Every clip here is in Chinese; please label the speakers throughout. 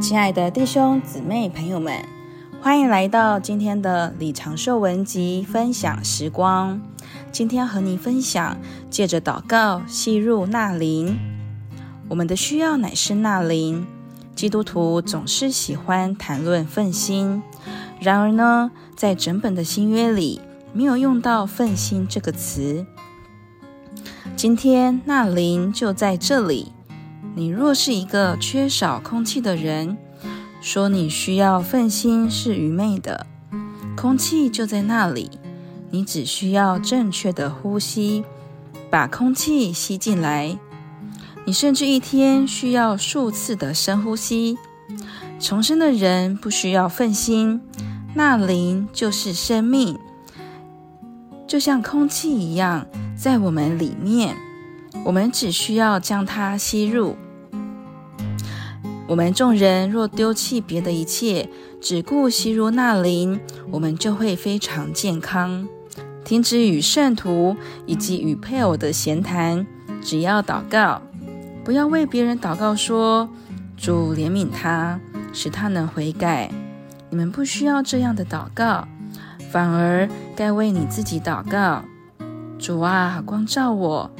Speaker 1: 亲爱的弟兄姊妹朋友们，欢迎来到今天的李长寿文集分享时光。今天和你分享，借着祷告吸入纳灵。我们的需要乃是纳灵。基督徒总是喜欢谈论奋心，然而呢，在整本的新约里没有用到奋心这个词。今天纳灵就在这里。你若是一个缺少空气的人，说你需要奋心是愚昧的。空气就在那里，你只需要正确的呼吸，把空气吸进来。你甚至一天需要数次的深呼吸。重生的人不需要奋心，那灵就是生命，就像空气一样，在我们里面，我们只需要将它吸入。我们众人若丢弃别的一切，只顾吸入纳灵，我们就会非常健康。停止与圣徒以及与配偶的闲谈，只要祷告，不要为别人祷告说，主怜悯他，使他能悔改。你们不需要这样的祷告，反而该为你自己祷告。主啊，光照我，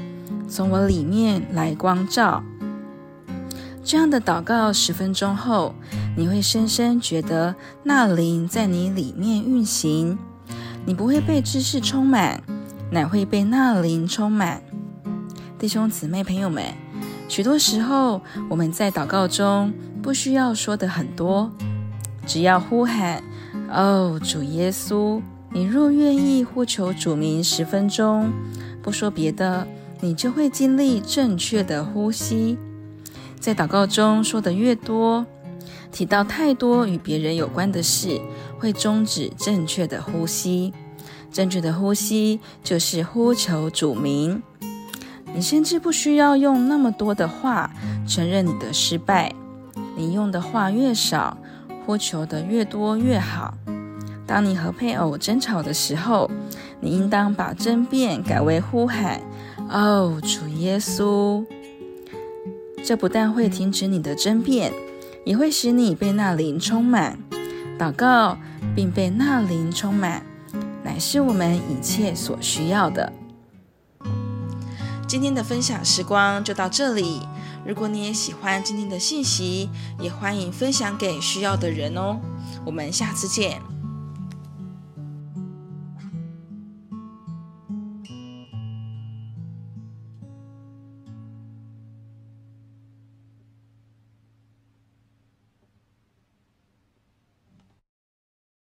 Speaker 1: 从我里面来光照。这样的祷告十分钟后，你会深深觉得那灵在你里面运行。你不会被知识充满，乃会被那灵充满。弟兄姊妹朋友们，许多时候我们在祷告中不需要说的很多，只要呼喊：“哦，主耶稣！”你若愿意呼求主名十分钟，不说别的，你就会经历正确的呼吸。在祷告中说的越多，提到太多与别人有关的事，会终止正确的呼吸。正确的呼吸就是呼求主名。你甚至不需要用那么多的话承认你的失败。你用的话越少，呼求的越多越好。当你和配偶争吵的时候，你应当把争辩改为呼喊：“哦，主耶稣！”这不但会停止你的争辩，也会使你被纳灵充满。祷告并被纳灵充满，乃是我们一切所需要的。今天的分享时光就到这里。如果你也喜欢今天的信息，也欢迎分享给需要的人哦。我们下次见。